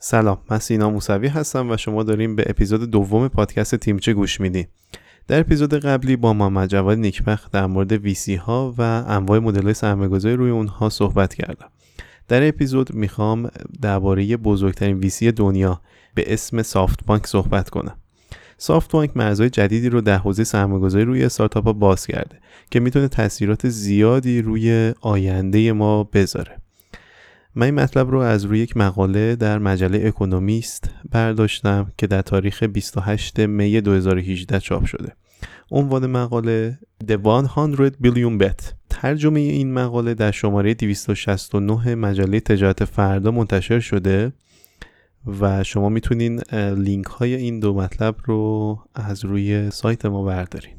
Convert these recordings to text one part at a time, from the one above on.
سلام من سینا موسوی هستم و شما داریم به اپیزود دوم پادکست تیمچه گوش میدین در اپیزود قبلی با محمد جواد نیکبخت در مورد ویسی ها و انواع مدل سرمایه‌گذاری روی اونها صحبت کردم. در اپیزود می‌خوام درباره بزرگترین ویسی دنیا به اسم سافت بانک صحبت کنم. سافت بانک مرزهای جدیدی رو در حوزه سرمایه‌گذاری روی استارتاپ باز کرده که می‌تونه تاثیرات زیادی روی آینده ما بذاره. من این مطلب رو از روی یک مقاله در مجله اکونومیست برداشتم که در تاریخ 28 می 2018 چاپ شده. عنوان مقاله The 100 Billion Bet. ترجمه این مقاله در شماره 269 مجله تجارت فردا منتشر شده و شما می‌تونین لینک های این دو مطلب رو از روی سایت ما بردارین.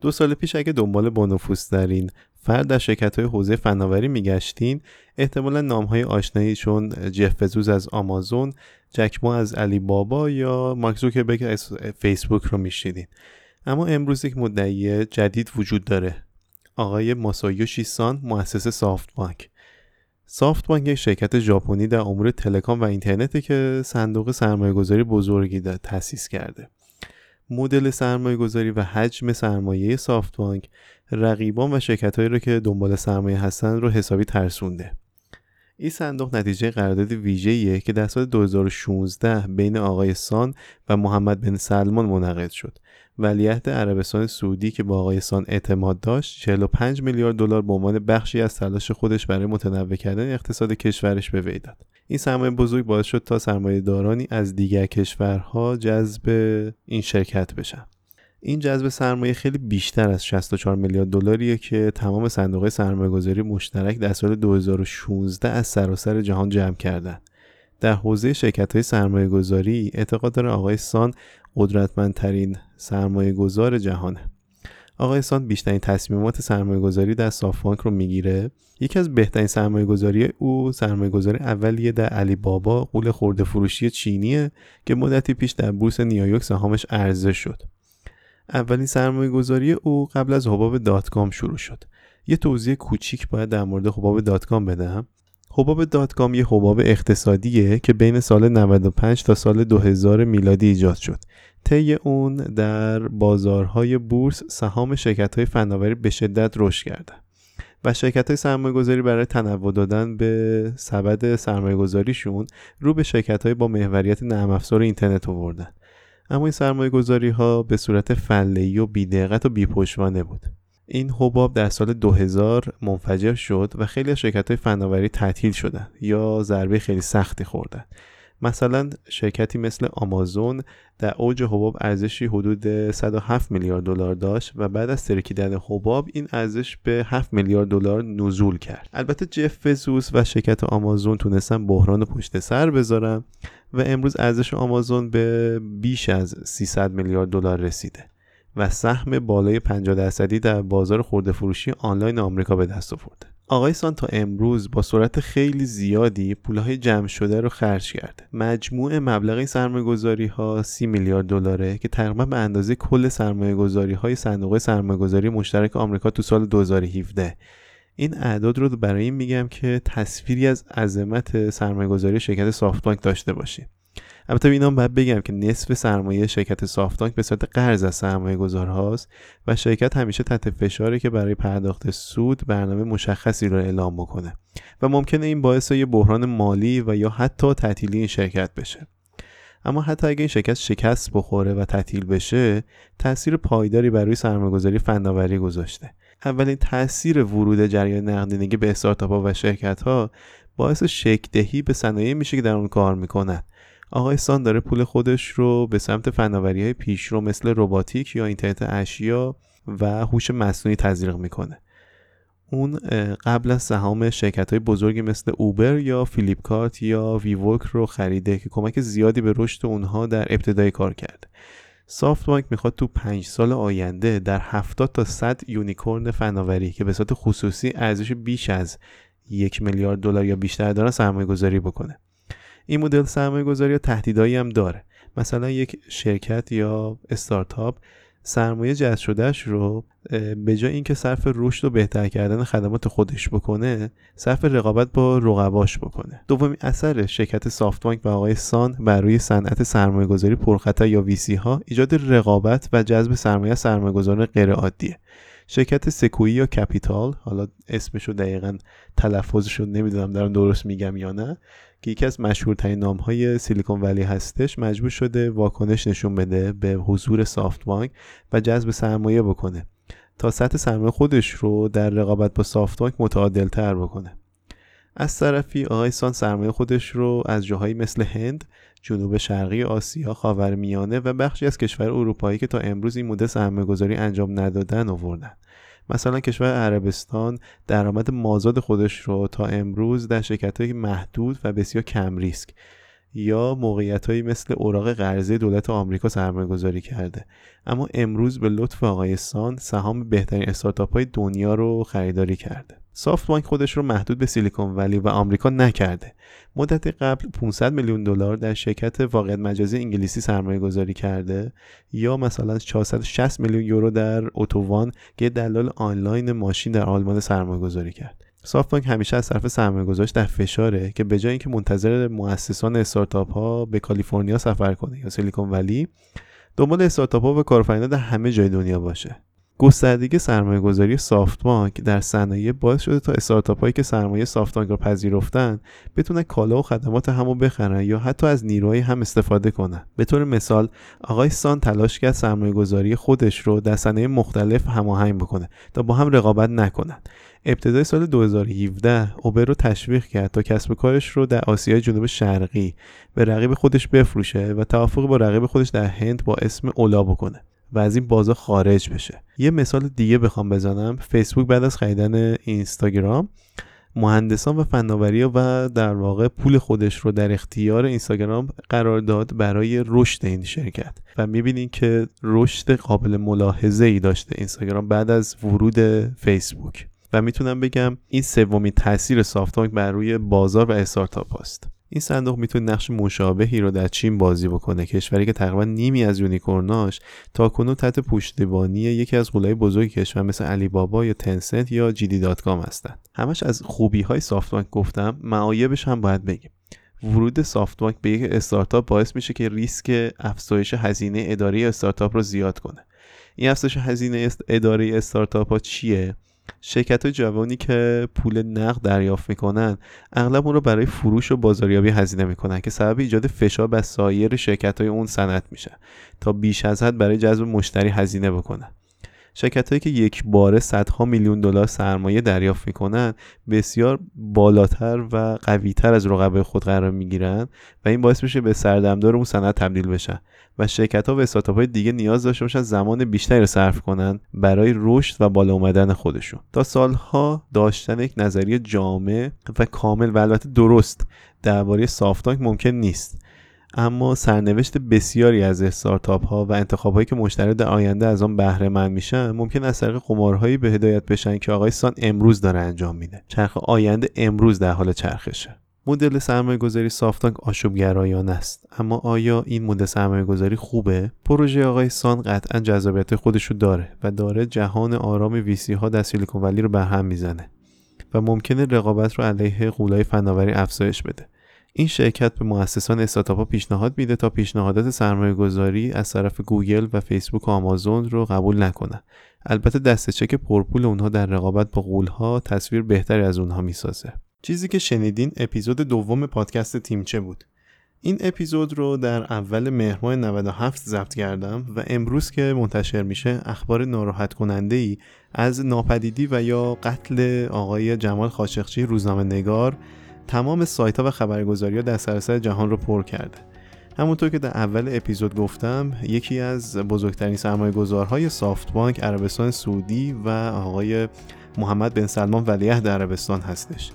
دو سال پیش اگه دنبال بانفوس دارین فرد در شرکت های حوزه فناوری میگشتین احتمالا نام های آشنایی چون جف بزوز از آمازون جکما از علی بابا یا مارک زوکربرگ از فیسبوک رو میشیدین اما امروز یک مدعی جدید وجود داره. آقای ماسایو شیسان مؤسس سافت بانک. سافت بانک یک شرکت ژاپنی در امور تلکام و اینترنته که صندوق سرمایه گذاری بزرگی تأسیس کرده. مدل سرمایه گذاری و حجم سرمایه سافت بانک رقیبان و شرکت هایی رو که دنبال سرمایه هستن رو حسابی ترسونده این صندوق نتیجه قرارداد ویژه‌ایه که در سال 2016 بین آقای سان و محمد بن سلمان منعقد شد. ولیعهد عربستان سعودی که با آقای سان اعتماد داشت 45 میلیارد دلار به عنوان بخشی از تلاش خودش برای متنوع کردن اقتصاد کشورش به وی داد. این سرمایه بزرگ باعث شد تا سرمایه دارانی از دیگر کشورها جذب این شرکت بشن. این جذب سرمایه خیلی بیشتر از 64 میلیارد دلاریه که تمام صندوق سرمایه گذاری مشترک در سال 2016 از سراسر جهان جمع کردند. در حوزه شرکت های سرمایه گذاری اعتقاد داره آقای سان قدرتمندترین سرمایه گذار جهانه. آقای سان بیشترین تصمیمات سرمایه گذاری در سافبانک رو می‌گیره. یکی از بهترین سرمایه گذاری او سرمایه گذاری اولیه در علی بابا قول خورده فروشی چینیه که مدتی پیش در بورس نیویورک سهامش عرضه شد. اولین سرمایه گذاری او قبل از حباب دات کام شروع شد. یه توضیح کوچیک باید در مورد حباب دات کام بدم. حباب دات کام یه حباب اقتصادیه که بین سال 95 تا سال 2000 میلادی ایجاد شد. طی اون در بازارهای بورس سهام شرکت های فناوری به شدت رشد کرده و شرکت های سرمایه گذاری برای تنوع دادن به سبد سرمایه گذاریشون رو به شرکت های با محوریت نرم افزار اینترنت آوردن. اما این سرمایه گذاری ها به صورت فلهی و بیدقت و بیپشتوانه بود. این حباب در سال 2000 منفجر شد و خیلی از شرکت های فناوری تعطیل شدن یا ضربه خیلی سختی خوردن. مثلا شرکتی مثل آمازون در اوج حباب ارزشی حدود 107 میلیارد دلار داشت و بعد از ترکیدن حباب این ارزش به 7 میلیارد دلار نزول کرد. البته جف بزوس و شرکت آمازون تونستن بحران پشت سر بذارن و امروز ارزش آمازون به بیش از 300 میلیارد دلار رسیده. و سهم بالای 50 درصدی در بازار خورده فروشی آنلاین آمریکا به دست آورده. آقای سان تا امروز با سرعت خیلی زیادی پولهای جمع شده رو خرج کرده. مجموع مبلغ سرمایه گذاری ها 30 میلیارد دلاره که تقریبا به اندازه کل سرمایه گذاری های صندوق سرمایه گذاری مشترک آمریکا تو سال 2017 این اعداد رو برای این میگم که تصویری از عظمت سرمایه گذاری شرکت سافت بانک داشته باشیم البته اینا باید بگم که نصف سرمایه شرکت سافت بانک به صورت قرض از سرمایه گذارهاست و شرکت همیشه تحت فشاره که برای پرداخت سود برنامه مشخصی رو اعلام بکنه و ممکنه این باعث یه بحران مالی و یا حتی تعطیلی این شرکت بشه. اما حتی اگه این شرکت شکست بخوره و تعطیل بشه تاثیر پایداری برای سرمایه‌گذاری فناوری گذاشته. اولین تاثیر ورود جریان نقدینگی به استارتاپ و شرکت ها باعث شکل‌دهی به صنایعی میشه که در اون کار می‌کنن. آقای سان داره پول خودش رو به سمت فناوری های پیشرو مثل رباتیک یا اینترنت اشیا و هوش مصنوعی تزریق می‌کنه. اون قبلا سهام شرکت های بزرگی مثل اوبر یا Flipkart یا WeWork رو خریده که کمک زیادی به رشد اونها در ابتدای کار کرده سافت بانک می‌خواد تو پنج سال آینده در 70 تا 100 unicorn فناوری که به صورت خصوصی ارزش بیش از یک میلیارد دلار یا بیشتر دارن سرمایه گذاری بکنه. این مدل سرمایه گذاری تهدیدایی هم داره. مثلا یک شرکت یا استارتاپ سرمایه جذب شدهش رو به جای اینکه صرف رشد و بهتر کردن خدمات خودش بکنه صرف رقابت با رقباش بکنه. دومین اثر شرکت سافت بانک و آقای سان بر روی صنعت سرمایه گذاری پرخطر یا ویسی ها ایجاد رقابت و جذب سرمایه سرمایه گذاران غیر عادیه شرکت Sequoia Capital حالا اسمش رو دقیقا تلفظش رو نمی‌دونم دارم درست میگم یا نه که یکی از مشهورترین نام های سیلیکون ولی هستش مجبور شده واکنش نشون بده به حضور سافت بانک و جذب سرمایه بکنه تا سطح سرمایه خودش رو در رقابت با سافت بانک متعادل تر بکنه. از طرفی آقای سان سرمایه خودش رو از جاهایی مثل هند، جنوب شرقی آسیا، خاورمیانه و بخشی از کشور اروپایی که تا امروز این مدل سرمایه گذاری انجام ندادن آوردن. مثلا کشور عربستان درآمد مازاد خودش رو تا امروز در شرکت های محدود و بسیار کم ریسک یا موقعیت هایی مثل اوراق قرضه دولت آمریکا سرمایه گذاری کرده اما امروز به لطف آقای سان سهام بهترین استارتاپ های دنیا رو خریداری کرده سافت بانک خودش رو محدود به سیلیکون ولی و آمریکا نکرده. مدت قبل 500 میلیون دلار در شرکت واقعیت مجازی انگلیسی سرمایه گذاری کرده یا مثلا 460 میلیون یورو در Auto1 که دلال آنلاین ماشین در آلمان سرمایه گذاری کرد. سافت بانک همیشه از طرف سرمایه گذاراش در فشاره که به جای اینکه منتظر مؤسسان استارتاپ ها به کالیفرنیا سفر کنه یا سیلیکون ولی دنبال استارتاپ ها و کارآفرینان در همه جای دنیا باشه. گستردگی سرمایه گذاری سافت بانک در صنایع باعث شده تا استارتاپ هایی که سرمایه سافت بانک را پذیرفتن بتونن کالا و خدمات همو بخرن یا حتی از نیروهای هم استفاده کنن. به طور مثال آقای سان تلاش کرد سرمایه گذاری خودش رو در صنایع مختلف هماهنگ بکنه تا با هم رقابت نکنن. ابتدای سال 2017 اوبر رو تشویق کرد تا کسب کارش رو در آسیای جنوب شرقی به رقیب خودش بفروشه و توافق با رقیب خودش در هند با اسم اولا بکنه. و از این بازار خارج بشه. یه مثال دیگه بخوام بزنم. فیسبوک بعد از خریدن اینستاگرام مهندسان و فناوری و در واقع پول خودش رو در اختیار اینستاگرام قرار داد برای رشد این شرکت. و می‌بینید که رشد قابل ملاحظه ای داشته اینستاگرام بعد از ورود فیسبوک. و می‌تونم بگم این سومین تاثیر سافت بر روی بازار و استارتاپ هست این صندوق می‌تونه نقش مشابهی رو در چین بازی بکنه. کشوری که تقریبا نیمی از unicorn اش تا کنون تحت پشتیبانی یکی از غولای بزرگ کشور مثل علی بابا یا تنسنت یا JD.com هستند. همش از خوبی های سافت گفتم معایبش هم باید بگیم. ورود سافت به یک استارتاپ باعث میشه که ریسک افزایش هزینه اداره استارتاپ رو زیاد کنه. این افزایش هزینه اداره استارتاپ ها چیه؟ شرکت جوانی که پول نقد دریافت می‌کنن اغلب اون رو برای فروش و بازاریابی هزینه می‌کنن که سبب ایجاد فشار بر سایر شرکت های اون صنعت میشه تا بیش از حد برای جذب مشتری هزینه بکنن. شرکت هایی که یک باره صدها میلیون دلار سرمایه دریافت می‌کنن بسیار بالاتر و قویتر از رقبای خود قرار می‌گیرن و این باعث میشه به سردمدار اون صنعت تبدیل بشن. و شرکت ها و استارتاپ های دیگه نیاز داشته باشن زمان بیشتری رو صرف کنن برای رشد و بالا اومدن خودشون. تا سالها داشتن یک نظریه جامع و کامل و البته درست درباره سافتانک ممکن نیست. اما سرنوشت بسیاری از استارتاپ ها و انتخاب هایی که مشتری در آینده از آن بهره مند میشن ممکن از طریق قمارهایی به هدایت بشن که آقای سان امروز داره انجام میده. چرخ آینده امروز در حال چرخشه. مدل سرمایه گذاری سافت بانک آشوب گرایانه است. اما آیا این مدل سرمایه گذاری خوبه؟ پروژه آقای سان قطعا جذابیت خودش رو داره و داره جهان آرام VC ها در سیلیکون ولی رو به هم می‌زنه و ممکنه رقابت رو علیه غولای فناوری افزایش بده. این شرکت به مؤسسان استارتاپ پیشنهاد میده تا پیشنهادات سرمایه گذاری از طرف گوگل و فیسبوک و آمازون رو قبول نکنه. البته دست چک پرپول اونها در رقابت با غولها تصویر بهتری از اونها می‌سازه. چیزی که شنیدین اپیزود دوم پادکست تیمچه بود. این اپیزود رو در اول مهر 97 ضبط کردم و امروز که منتشر میشه اخبار ناراحت کننده ای از ناپدیدی و یا قتل آقای جمال خاشقچی روزنامه نگار تمام سایت ها و خبرگزاری ها در سراسر جهان رو پر کرده. همونطور که در اول اپیزود گفتم یکی از بزرگترین سرمایه گذارهای سافت بانک عربستان سعودی و آقای محمد بن سلمان ولیعهد عربستان هستش.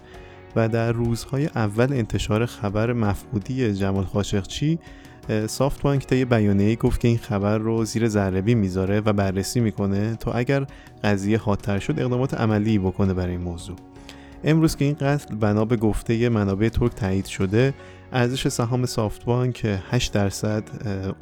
و در روزهای اول انتشار خبر مفقودی جمال خاشقچی سافت بانک طی بیانیه گفت که این خبر رو زیر ذربی می‌ذاره و بررسی می‌کنه تا اگر قضیه حادتر شد اقدامات عملی بکنه برای این موضوع. امروز که این قتل بنا به گفته منابع ترک تایید شده ارزش سهام سافت بانک 8 درصد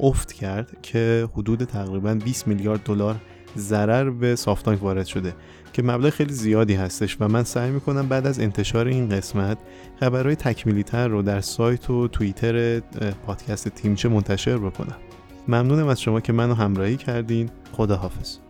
افت کرد که حدود تقریبا 20 میلیارد دلار ضرر به سافت بانک وارد شده که مبلغ خیلی زیادی هستش و من سعی می‌کنم بعد از انتشار این قسمت خبرهای تکمیلی تر رو در سایت و توییتر پادکست تیمچه منتشر بکنم. ممنونم از شما که منو همراهی کردین. خداحافظ.